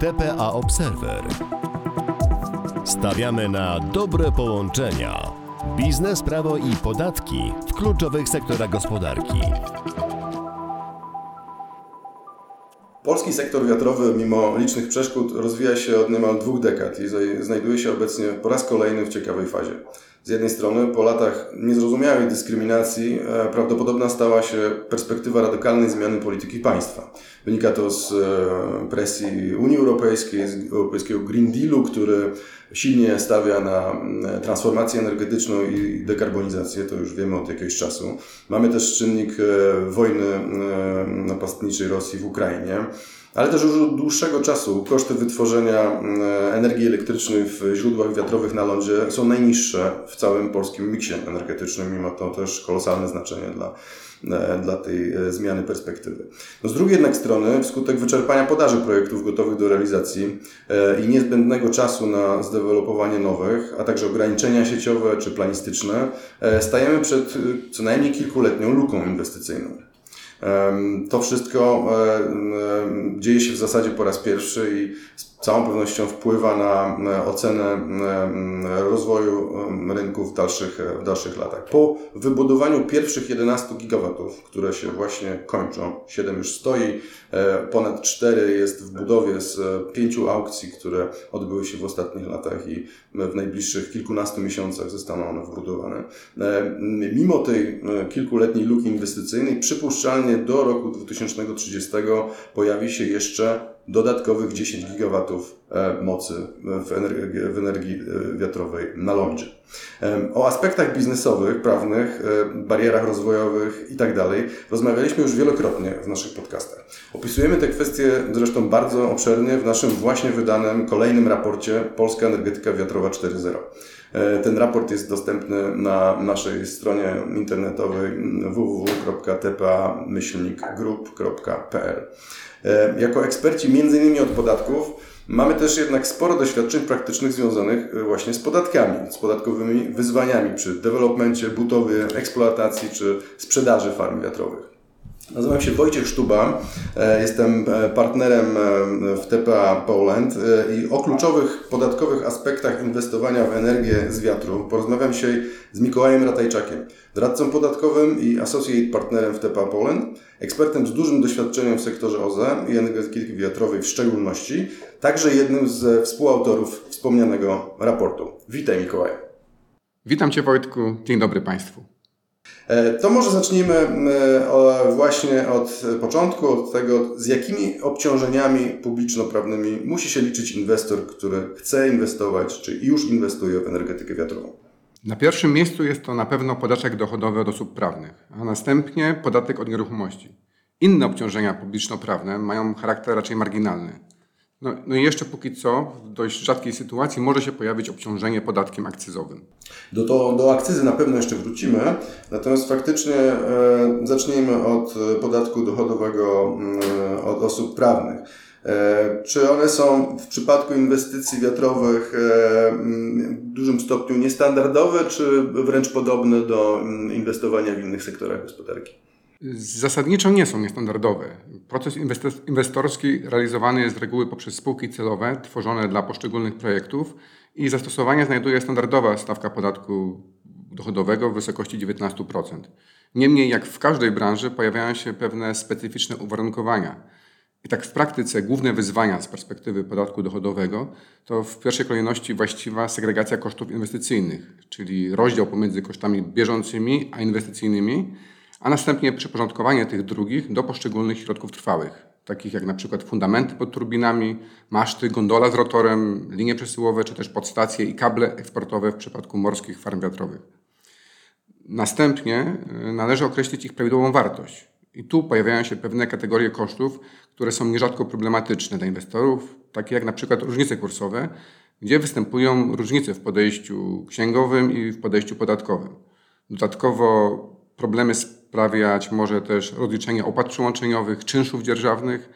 TPA Observer. Stawiamy na dobre połączenia. Biznes, prawo i podatki w kluczowych sektorach gospodarki. Polski sektor wiatrowy, mimo licznych przeszkód, rozwija się od niemal dwóch dekad i znajduje się obecnie po raz kolejny w ciekawej fazie. Z jednej strony, po latach niezrozumiałej dyskryminacji, e, prawdopodobna stała się perspektywa radykalnej zmiany polityki państwa. Wynika to z e, presji Unii Europejskiej, z europejskiego Green Dealu, który silnie stawia na mm, transformację energetyczną i dekarbonizację, to już wiemy od jakiegoś czasu. Mamy też czynnik e, wojny napastniczej Rosji w Ukrainie ale też już od dłuższego czasu koszty wytworzenia mm, energii elektrycznej w źródłach wiatrowych na lądzie są najniższe w całym polskim miksie energetycznym, mimo to też kolosalne znaczenie dla, e, dla tej e, zmiany perspektywy. No z drugiej jednak strony, wskutek wyczerpania podaży projektów gotowych do realizacji e, i niezbędnego czasu na zdevelopowanie nowych, a także ograniczenia sieciowe czy planistyczne, stajemy przed co najmniej kilkuletnią luką inwestycyjną. To wszystko dzieje się w zasadzie po raz pierwszy i całą pewnością wpływa na ocenę rozwoju rynku w dalszych, w dalszych latach. Po wybudowaniu pierwszych 11 gigawatów, które się właśnie kończą, 7 już stoi, e, ponad 4 jest w budowie z pięciu aukcji, które odbyły się w ostatnich latach i w najbliższych kilkunastu miesiącach zostaną one wbudowane. E, mimo tej e, kilkuletniej luki inwestycyjnej, przypuszczalnie do roku 2030 pojawi się jeszcze dodatkowych 10 gigawatów e, mocy w energii, w energii e, wiatrowej na lądzie. O aspektach biznesowych, prawnych, e, barierach rozwojowych itd. Tak rozmawialiśmy już wielokrotnie w naszych podcastach. Opisujemy te kwestie zresztą bardzo obszernie w naszym właśnie wydanym kolejnym raporcie Polska Energetyka Wiatrowa 4.0. Ten raport jest dostępny na naszej stronie internetowej www.tpa-group.pl. E, jako eksperci m.in. od podatków mamy też jednak sporo doświadczeń praktycznych związanych e, właśnie z podatkami, z podatkowymi wyzwaniami przy dewelopmencie, budowie, eksploatacji czy sprzedaży farm wiatrowych. Nazywam się Wojciech Sztuba, e, jestem e, partnerem e, w TPA Poland i o kluczowych podatkowych aspektach inwestowania w energię z wiatru porozmawiam dzisiaj z Mikołajem Ratajczakiem, doradcą podatkowym i associate partnerem w TPA Poland, ekspertem z dużym doświadczeniem w sektorze OZE i energetyki wiatrowej w szczególności, także jednym z współautorów wspomnianego raportu. Witaj Mikołaj. Witam Cię Wojtku, dzień dobry Państwu. E, to może zacznijmy właśnie od początku, od tego, z jakimi obciążeniami publiczno-prawnymi musi się liczyć inwestor, który chce inwestować, czy już inwestuje w energetykę wiatrową. Na pierwszym miejscu jest to na pewno podatek dochodowy od osób prawnych, a następnie podatek od nieruchomości. Inne obciążenia publiczno-prawne mają charakter raczej marginalny. No, no i jeszcze póki co, w dość rzadkiej sytuacji może się pojawić obciążenie podatkiem akcyzowym. Do, to, do akcyzy na pewno jeszcze wrócimy, natomiast faktycznie e, zacznijmy od podatku dochodowego e, od osób prawnych. E, czy one są w przypadku inwestycji wiatrowych e, w dużym stopniu niestandardowe, czy wręcz podobne do inwestowania w innych sektorach gospodarki? Zasadniczo nie są niestandardowe. Proces inwestorski realizowany jest z reguły poprzez spółki celowe tworzone dla poszczególnych projektów i zastosowanie znajduje standardowa stawka podatku dochodowego w wysokości 19%. Niemniej, jak w każdej branży, pojawiają się pewne specyficzne uwarunkowania. I tak w praktyce główne wyzwania z perspektywy podatku dochodowego to w pierwszej kolejności właściwa segregacja kosztów inwestycyjnych, czyli rozdział pomiędzy kosztami bieżącymi a inwestycyjnymi a następnie przyporządkowanie tych drugich do poszczególnych środków trwałych, takich jak na przykład fundamenty pod turbinami, maszty, gondola z rotorem, linie przesyłowe, czy też podstacje i kable eksportowe w przypadku morskich farm wiatrowych. Następnie y, należy określić ich prawidłową wartość. I tu pojawiają się pewne kategorie kosztów, które są nierzadko problematyczne dla inwestorów, takie jak na przykład różnice kursowe, gdzie występują różnice w podejściu księgowym i w podejściu podatkowym. Dodatkowo problemy sprawiać może też rozliczenie opłat przyłączeniowych, czynszów dzierżawnych,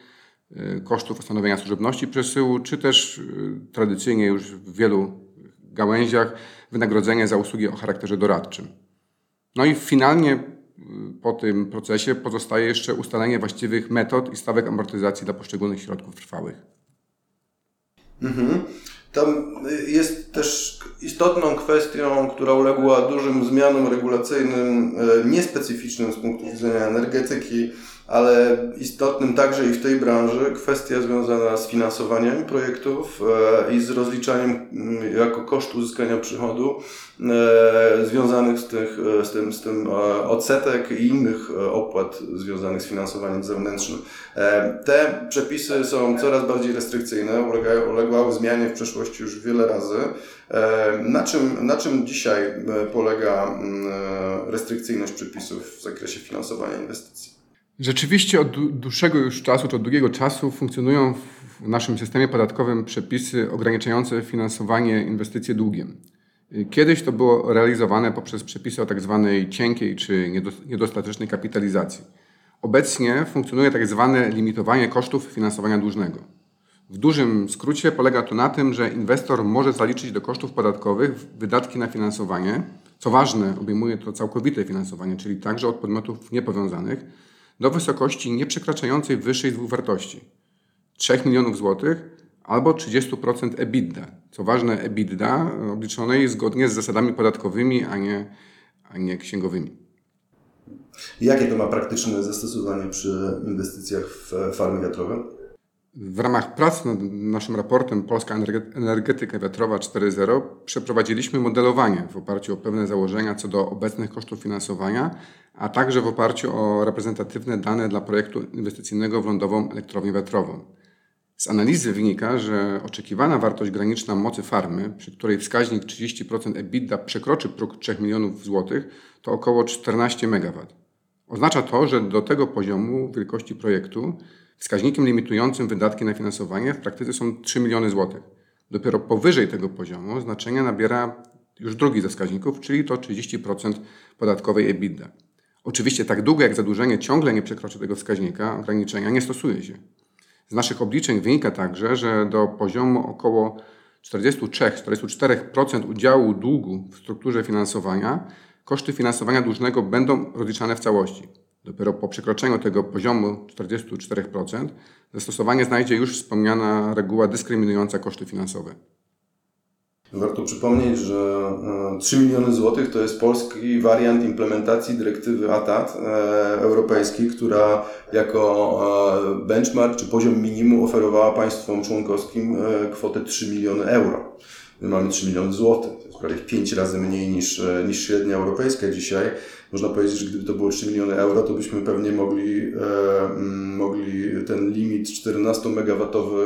y, kosztów ustanowienia służebności przesyłu, czy też y, tradycyjnie już w wielu gałęziach wynagrodzenie za usługi o charakterze doradczym. No i finalnie y, po tym procesie pozostaje jeszcze ustalenie właściwych metod i stawek amortyzacji dla poszczególnych środków trwałych. Mhm. Tam jest też istotną kwestią, która uległa dużym zmianom regulacyjnym, e, niespecyficznym z punktu widzenia energetyki, ale istotnym także i w tej branży kwestia związana z finansowaniem projektów e, i z rozliczaniem mm, jako koszt uzyskania przychodu e, związanych z, tych, e, z, tym, z tym odsetek i innych opłat związanych z finansowaniem zewnętrznym. Te przepisy są coraz bardziej restrykcyjne, ulegają, uległy zmianie w przeszłości już wiele razy. Na czym, na czym dzisiaj polega mm, restrykcyjność przepisów w zakresie finansowania inwestycji? Rzeczywiście od dłuższego już czasu, czy od długiego czasu funkcjonują w naszym systemie podatkowym przepisy ograniczające finansowanie inwestycji długiem. Kiedyś to było realizowane poprzez przepisy o tak zwanej cienkiej czy niedostatecznej kapitalizacji. Obecnie funkcjonuje tak zwane limitowanie kosztów finansowania dłużnego. W dużym skrócie polega to na tym, że inwestor może zaliczyć do kosztów podatkowych wydatki na finansowanie. Co ważne, obejmuje to całkowite finansowanie, czyli także od podmiotów niepowiązanych do wysokości nieprzekraczającej wyższej z dwóch wartości 3 milionów złotych albo 30% EBITDA. Co ważne, EBITDA obliczone jest zgodnie z zasadami podatkowymi, a nie, a nie księgowymi. Jakie to ma praktyczne zastosowanie przy inwestycjach w farmy wiatrowe? W ramach prac nad naszym raportem Polska Energetyka Wiatrowa 4.0 przeprowadziliśmy modelowanie w oparciu o pewne założenia co do obecnych kosztów finansowania, a także w oparciu o reprezentatywne dane dla projektu inwestycyjnego w lądową elektrownię wiatrową. Z analizy wynika, że oczekiwana wartość graniczna mocy farmy, przy której wskaźnik 30% EBITDA przekroczy próg 3 milionów złotych, to około 14 MW. Oznacza to, że do tego poziomu wielkości projektu Wskaźnikiem limitującym wydatki na finansowanie w praktyce są 3 miliony złotych. Dopiero powyżej tego poziomu znaczenie nabiera już drugi ze wskaźników, czyli to 30% podatkowej EBITDA. Oczywiście tak długo jak zadłużenie ciągle nie przekroczy tego wskaźnika, ograniczenia nie stosuje się. Z naszych obliczeń wynika także, że do poziomu około 43-44% udziału długu w strukturze finansowania koszty finansowania dłużnego będą rozliczane w całości. Dopiero po przekroczeniu tego poziomu 44% zastosowanie znajdzie już wspomniana reguła dyskryminująca koszty finansowe. Warto przypomnieć, że 3 e, miliony złotych to jest polski wariant implementacji dyrektywy ATAT e, europejskiej, która jako e, benchmark czy poziom minimum oferowała państwom członkowskim kwotę 3 miliony euro. My mamy 3 miliony złotych, to jest prawie 5 razy mniej niż, niż średnia europejska dzisiaj. Można powiedzieć, że gdyby to było 3 miliony euro, to byśmy pewnie mogli, e, mogli ten limit 14 megawatowy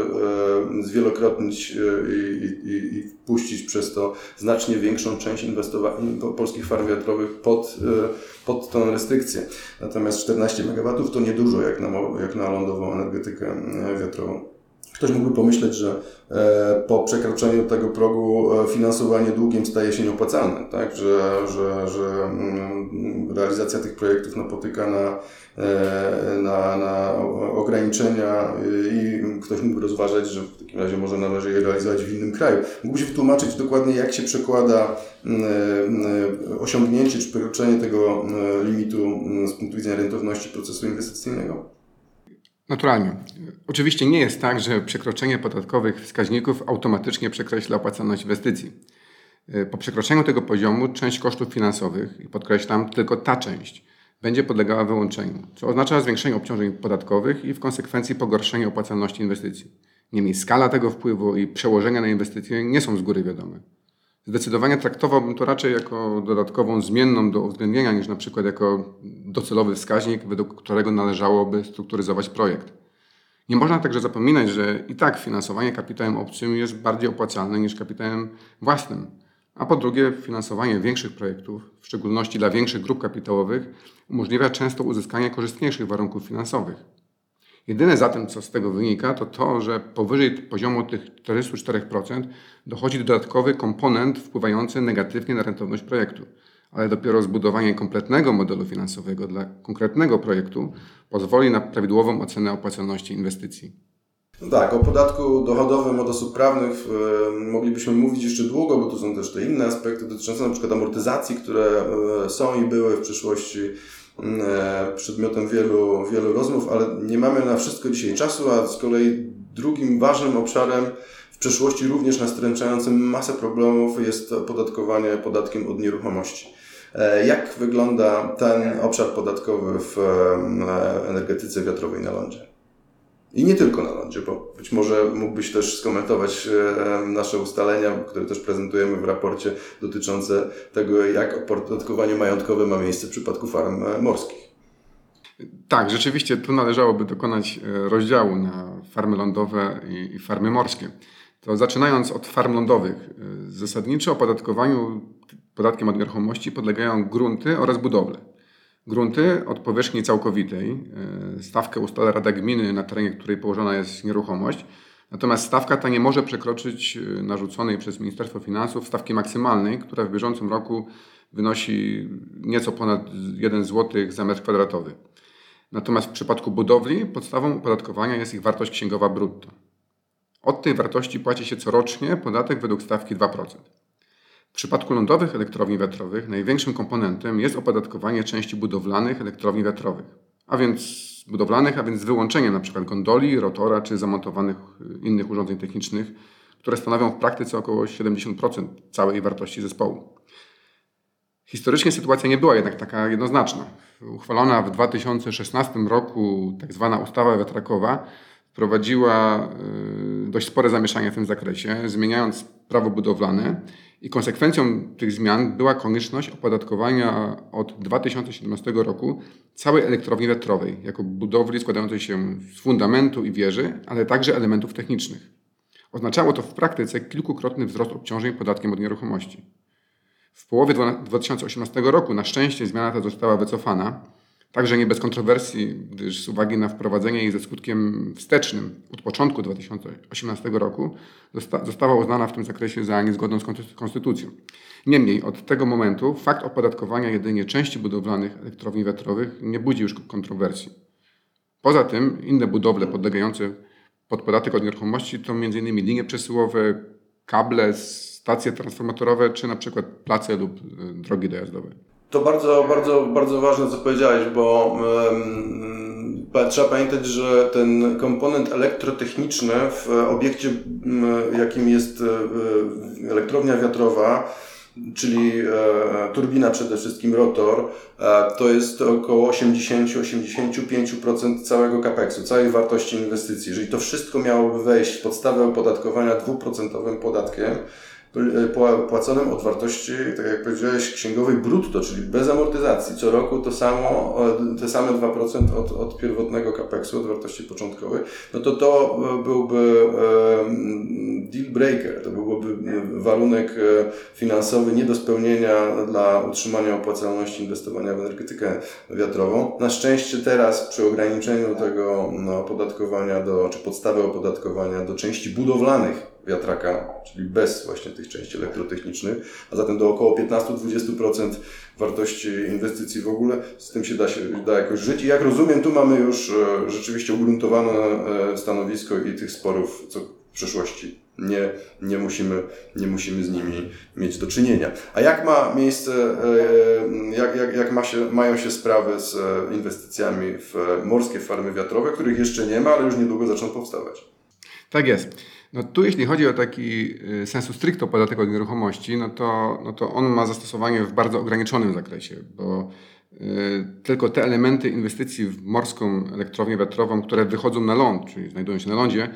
e, zwielokrotnić e, i, i, i wpuścić przez to znacznie większą część inwestowania polskich farm wiatrowych pod, e, pod tą restrykcję. Natomiast 14 megawatów to niedużo jak na, jak na lądową energetykę e, wiatrową. Ktoś mógłby pomyśleć, że e, po przekroczeniu tego progu e, finansowanie długiem staje się nieopłacalne, tak? że, że, że mm, realizacja tych projektów napotyka na, e, na, na ograniczenia i ktoś mógłby rozważać, że w takim razie może należy je realizować w innym kraju. Mógłby się wytłumaczyć dokładnie, jak się przekłada mm, osiągnięcie czy przekroczenie tego limitu mm, z punktu widzenia rentowności procesu inwestycyjnego? Naturalnie. Oczywiście nie jest tak, że przekroczenie podatkowych wskaźników automatycznie przekreśla opłacalność inwestycji. Po przekroczeniu tego poziomu część kosztów finansowych, i podkreślam, tylko ta część, będzie podlegała wyłączeniu, co oznacza zwiększenie obciążeń podatkowych i w konsekwencji pogorszenie opłacalności inwestycji. Niemniej skala tego wpływu i przełożenia na inwestycje nie są z góry wiadome. Zdecydowanie traktowałbym to raczej jako dodatkową zmienną do uwzględnienia niż na przykład jako docelowy wskaźnik, według którego należałoby strukturyzować projekt. Nie można także zapominać, że i tak finansowanie kapitałem obcym jest bardziej opłacalne niż kapitałem własnym. A po drugie, finansowanie większych projektów, w szczególności dla większych grup kapitałowych, umożliwia często uzyskanie korzystniejszych warunków finansowych. Jedyne zatem, co z tego wynika, to to, że powyżej poziomu tych 44% dochodzi dodatkowy komponent wpływający negatywnie na rentowność projektu. Ale dopiero zbudowanie kompletnego modelu finansowego dla konkretnego projektu pozwoli na prawidłową ocenę opłacalności inwestycji. No tak, o podatku dochodowym od osób prawnych e, moglibyśmy mówić jeszcze długo, bo to są też te inne aspekty dotyczące przykład amortyzacji, które e, są i były w przyszłości przedmiotem wielu, wielu rozmów, ale nie mamy na wszystko dzisiaj czasu, a z kolei drugim ważnym obszarem w przeszłości również nastręczającym masę problemów jest opodatkowanie podatkiem od nieruchomości. E, jak wygląda ten obszar podatkowy w e, energetyce wiatrowej na lądzie? I nie tylko na lądzie, bo być może mógłbyś też skomentować e, nasze ustalenia, które też prezentujemy w raporcie dotyczące tego, jak opodatkowanie majątkowe ma miejsce w przypadku farm morskich. Tak, rzeczywiście tu należałoby dokonać rozdziału na farmy lądowe i farmy morskie. To zaczynając od farm lądowych, zasadniczo opodatkowaniu podatkiem od nieruchomości podlegają grunty oraz budowle. Grunty od powierzchni całkowitej. E, stawkę ustala Rada Gminy, na terenie której położona jest nieruchomość. Natomiast stawka ta nie może przekroczyć e, narzuconej przez Ministerstwo Finansów stawki maksymalnej, która w bieżącym roku wynosi nieco ponad 1 zł za metr kwadratowy. Natomiast w przypadku budowli podstawą opodatkowania jest ich wartość księgowa brutto. Od tej wartości płaci się corocznie podatek według stawki 2%. W przypadku lądowych elektrowni wiatrowych największym komponentem jest opodatkowanie części budowlanych elektrowni wiatrowych, a więc budowlanych, a więc z wyłączeniem np. gondoli, rotora czy zamontowanych y, innych urządzeń technicznych, które stanowią w praktyce około 70% całej wartości zespołu. Historycznie sytuacja nie była jednak taka jednoznaczna. Uchwalona w 2016 roku tzw. Tak ustawa wiatrakowa wprowadziła y, dość spore zamieszanie w tym zakresie, zmieniając prawo budowlane i konsekwencją tych zmian była konieczność opodatkowania od 2017 roku całej elektrowni wiatrowej jako budowli składającej się z fundamentu i wieży, ale także elementów technicznych. Oznaczało to w praktyce kilkukrotny wzrost obciążeń podatkiem od nieruchomości. W połowie 2018 roku na szczęście zmiana ta została wycofana, Także nie bez kontrowersji, gdyż z uwagi na wprowadzenie jej ze skutkiem wstecznym od początku 2018 roku została uznana w tym zakresie za niezgodną z konstytucją. Niemniej od tego momentu fakt opodatkowania jedynie części budowlanych elektrowni wiatrowych nie budzi już kontrowersji. Poza tym inne budowle podlegające pod podatek od nieruchomości to m.in. linie przesyłowe, kable, stacje transformatorowe czy na przykład place lub e, drogi dojazdowe. To bardzo, bardzo, bardzo ważne, co powiedziałeś, bo um, trzeba pamiętać, że ten komponent elektrotechniczny w obiekcie, jakim jest e, elektrownia wiatrowa, czyli e, turbina przede wszystkim, rotor, e, to jest około 80-85% całego capexu, całej wartości inwestycji. Jeżeli to wszystko miałoby wejść w podstawę opodatkowania dwuprocentowym podatkiem, płaconym od wartości, tak jak powiedziałeś, księgowej brutto, czyli bez amortyzacji. Co roku to samo, te same 2% od, od pierwotnego capexu, od wartości początkowej, no to to e, byłby deal breaker, to byłby warunek e, finansowy nie do spełnienia dla utrzymania opłacalności inwestowania w energetykę wiatrową. Na szczęście teraz przy ograniczeniu tego no, opodatkowania do, czy podstawy opodatkowania do części budowlanych wiatraka, czyli bez właśnie tych części elektrotechnicznych, a zatem do około 15-20% wartości inwestycji w ogóle. Z tym się da, się da jakoś żyć. I jak rozumiem, tu mamy już e, rzeczywiście ugruntowane e, stanowisko i tych sporów, co w przeszłości nie, nie, musimy, nie musimy z nimi mieć do czynienia. A jak ma miejsce, e, jak, jak, jak ma się, mają się sprawy z inwestycjami w morskie farmy wiatrowe, których jeszcze nie ma, ale już niedługo zaczną powstawać? Tak jest. No tu jeśli chodzi o taki y, sensu stricto podatek od nieruchomości, no to, no to on ma zastosowanie w bardzo ograniczonym zakresie, bo y, tylko te elementy inwestycji w morską elektrownię wiatrową, które wychodzą na ląd, czyli znajdują się na lądzie, y,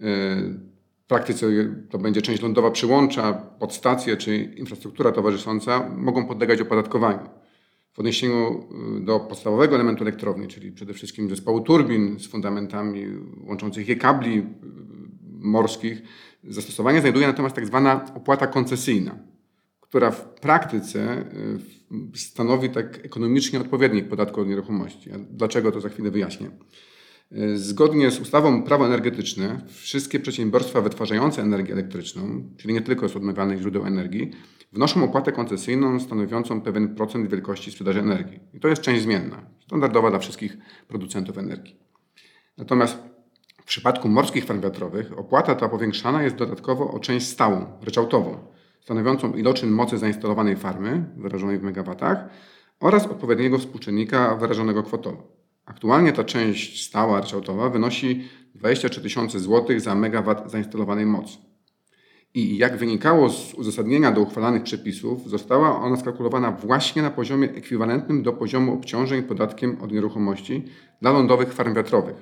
w praktyce to będzie część lądowa przyłącza, podstacje czy infrastruktura towarzysząca, mogą podlegać opodatkowaniu. W odniesieniu do podstawowego elementu elektrowni, czyli przede wszystkim zespołu turbin z fundamentami łączących je kabli, morskich zastosowanie znajduje natomiast tak zwana opłata koncesyjna, która w praktyce y, stanowi tak ekonomicznie odpowiednik podatku od nieruchomości. dlaczego to za chwilę wyjaśnię. Y, zgodnie z ustawą prawo energetyczne, wszystkie przedsiębiorstwa wytwarzające energię elektryczną, czyli nie tylko z odnawialnych źródeł energii, wnoszą opłatę koncesyjną stanowiącą pewien procent wielkości sprzedaży energii. I to jest część zmienna, standardowa dla wszystkich producentów energii. Natomiast w przypadku morskich farm wiatrowych opłata ta powiększana jest dodatkowo o część stałą, ryczałtową, stanowiącą iloczyn mocy zainstalowanej farmy, wyrażonej w megawatach, oraz odpowiedniego współczynnika wyrażonego kwotowo. Aktualnie ta część stała ryczałtowa wynosi 23 tysiące złotych za megawat zainstalowanej mocy. I jak wynikało z uzasadnienia do uchwalanych przepisów, została ona skalkulowana właśnie na poziomie ekwiwalentnym do poziomu obciążeń podatkiem od nieruchomości dla lądowych farm wiatrowych.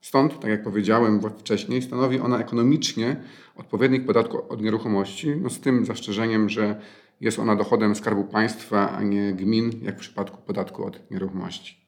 Stąd, tak jak powiedziałem wcześniej, stanowi ona ekonomicznie odpowiednik podatku od nieruchomości, no z tym zastrzeżeniem, że jest ona dochodem Skarbu Państwa, a nie gmin, jak w przypadku podatku od nieruchomości.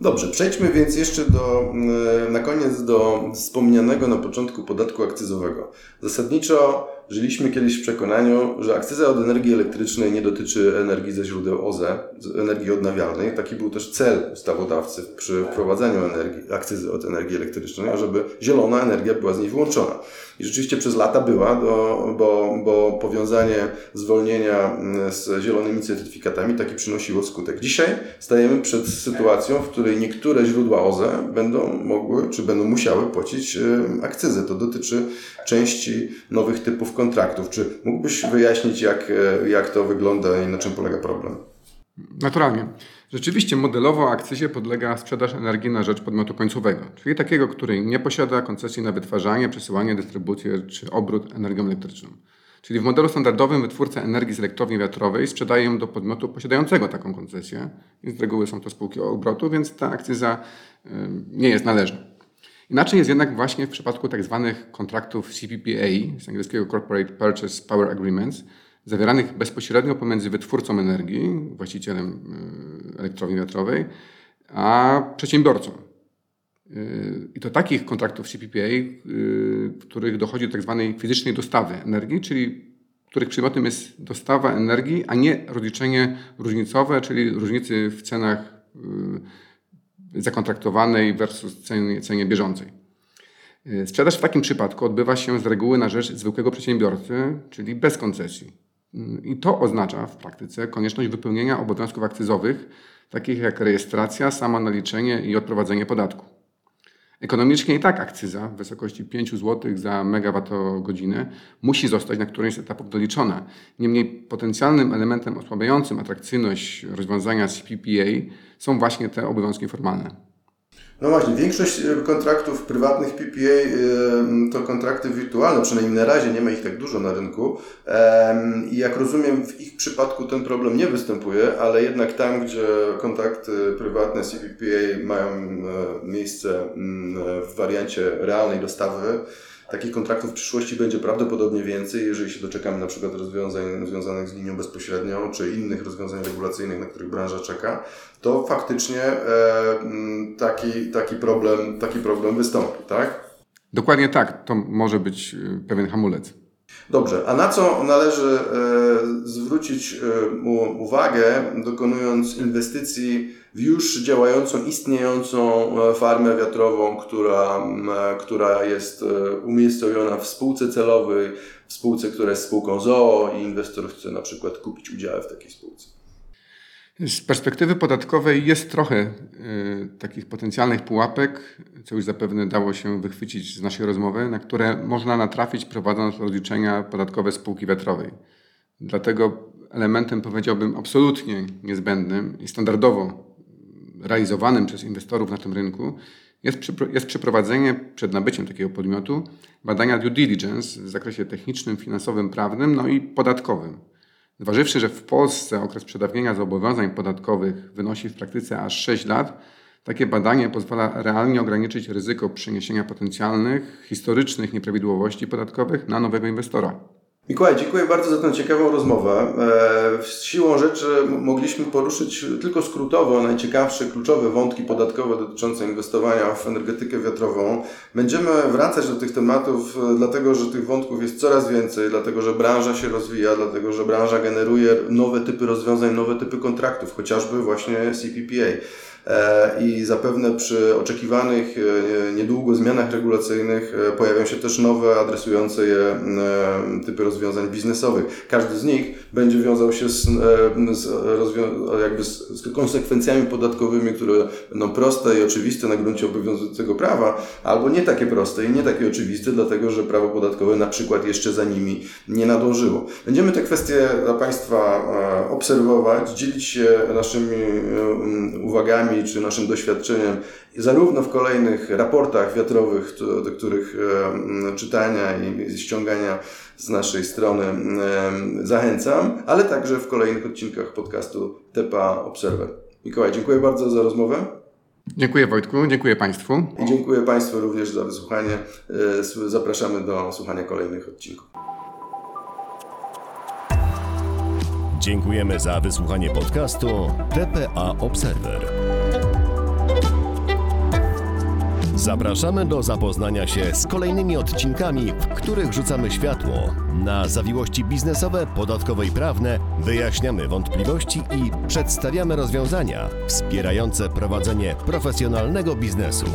Dobrze, przejdźmy więc jeszcze do, mm, na koniec do wspomnianego na początku podatku akcyzowego. Zasadniczo żyliśmy kiedyś w przekonaniu, że akcyza od energii elektrycznej nie dotyczy energii ze źródeł OZE, energii odnawialnej. Taki był też cel ustawodawcy przy wprowadzaniu energii, akcyzy od energii elektrycznej, ażeby zielona energia była z niej wyłączona. I rzeczywiście przez lata była, bo, bo, bo powiązanie zwolnienia mm, z zielonymi certyfikatami taki przynosiło skutek. Dzisiaj stajemy przed sytuacją, w której niektóre źródła OZE będą mogły, czy będą musiały płacić y, akcyzę. To dotyczy części nowych typów kontraktów. Czy mógłbyś wyjaśnić, jak, y, jak to wygląda i na czym polega problem? Naturalnie. Rzeczywiście modelowo akcyzie podlega sprzedaż energii na rzecz podmiotu końcowego, czyli takiego, który nie posiada koncesji na wytwarzanie, przesyłanie, dystrybucję czy obrót energią elektryczną. Czyli w modelu standardowym wytwórca energii z elektrowni wiatrowej sprzedaje ją do podmiotu posiadającego taką koncesję. Z reguły są to spółki obrotu, więc ta akcyza nie jest należna. Inaczej jest jednak właśnie w przypadku tak zwanych kontraktów CPPA, z angielskiego Corporate Purchase Power Agreements, zawieranych bezpośrednio pomiędzy wytwórcą energii, właścicielem y, elektrowni wiatrowej, a przedsiębiorcą. Y, I to takich kontraktów CPPA, y, w których dochodzi do tak zwanej fizycznej dostawy energii, czyli których przedmiotem jest dostawa energii, a nie rozliczenie różnicowe, czyli różnicy w cenach zakontraktowanej versus cenie, cenie bieżącej. Sprzedaż w takim przypadku odbywa się z reguły na rzecz zwykłego przedsiębiorcy, czyli bez koncesji. I to oznacza w praktyce konieczność wypełnienia obowiązków akcyzowych, takich jak rejestracja, samo naliczenie i odprowadzenie podatku. Ekonomicznie i tak akcyza w wysokości 5 zł za megawattogodzinę musi zostać na którymś z etapów doliczona. Niemniej potencjalnym elementem osłabiającym atrakcyjność rozwiązania CPPA są właśnie te obowiązki formalne. No właśnie, większość e, kontraktów prywatnych PPA e, to kontrakty wirtualne, przynajmniej na razie nie ma ich tak dużo na rynku. I jak rozumiem, w ich przypadku ten problem nie występuje, ale jednak tam, gdzie kontrakty prywatne CPPA mają e, miejsce w wariancie realnej dostawy, Takich kontraktów w przyszłości będzie prawdopodobnie więcej, jeżeli się doczekamy na przykład rozwiązań związanych z linią bezpośrednią, czy innych rozwiązań regulacyjnych, na których branża czeka, to faktycznie e, taki, taki, problem, taki problem wystąpi, tak? Dokładnie tak. To może być e, pewien hamulec. Dobrze, a na co należy e, zwrócić e, uwagę, dokonując inwestycji w już działającą, istniejącą e, farmę wiatrową, która, która jest umiejscowiona w spółce celowej, w spółce, która jest spółką ZOO i inwestor chce na przykład kupić udziały w takiej spółce? Z perspektywy podatkowej jest trochę y, takich potencjalnych pułapek, co już zapewne dało się wychwycić z naszej rozmowy, na które można natrafić prowadząc rozliczenia podatkowe spółki wiatrowej. Dlatego elementem, powiedziałbym, absolutnie niezbędnym i standardowo realizowanym przez inwestorów na tym rynku jest, jest przeprowadzenie przed nabyciem takiego podmiotu badania due diligence w zakresie technicznym, finansowym, prawnym, no i podatkowym. Zważywszy, że w Polsce okres przedawnienia zobowiązań podatkowych wynosi w praktyce aż 6 lat, takie badanie pozwala realnie ograniczyć ryzyko przeniesienia potencjalnych, historycznych nieprawidłowości podatkowych na nowego inwestora. Mikołaj, dziękuję bardzo za tę ciekawą rozmowę. E, siłą rzeczy mogliśmy poruszyć tylko skrótowo najciekawsze, kluczowe wątki podatkowe dotyczące inwestowania w energetykę wiatrową. Będziemy wracać do tych tematów, e, dlatego że tych wątków jest coraz więcej, dlatego że branża się rozwija, dlatego że branża generuje nowe typy rozwiązań, nowe typy kontraktów, chociażby właśnie CPPA. E, i zapewne przy oczekiwanych e, niedługo zmianach regulacyjnych e, pojawią się też nowe, adresujące je typy rozwiązań biznesowych. Każdy z nich będzie wiązał się z, z, jakby z, konsekwencjami podatkowymi, które będą proste i oczywiste na gruncie obowiązującego prawa, albo nie takie proste i nie takie oczywiste, dlatego że prawo podatkowe na przykład jeszcze za nimi nie nadążyło. Będziemy te kwestie dla Państwa obserwować, dzielić się naszymi uwagami wynikami czy naszym doświadczeniem, zarówno w kolejnych raportach wiatrowych, do, do których e, czytania i ściągania z naszej strony e, zachęcam, ale także w kolejnych odcinkach podcastu TEPA Observer. Mikołaj, dziękuję bardzo za rozmowę. Dziękuję Wojtku, dziękuję Państwu. I dziękuję Państwu również za wysłuchanie. Zapraszamy do słuchania kolejnych odcinków. Dziękujemy za wysłuchanie podcastu TPA Observer. Zapraszamy do zapoznania się z kolejnymi odcinkami, w których rzucamy światło na zawiłości biznesowe, podatkowe i prawne, wyjaśniamy wątpliwości i przedstawiamy rozwiązania wspierające prowadzenie profesjonalnego biznesu.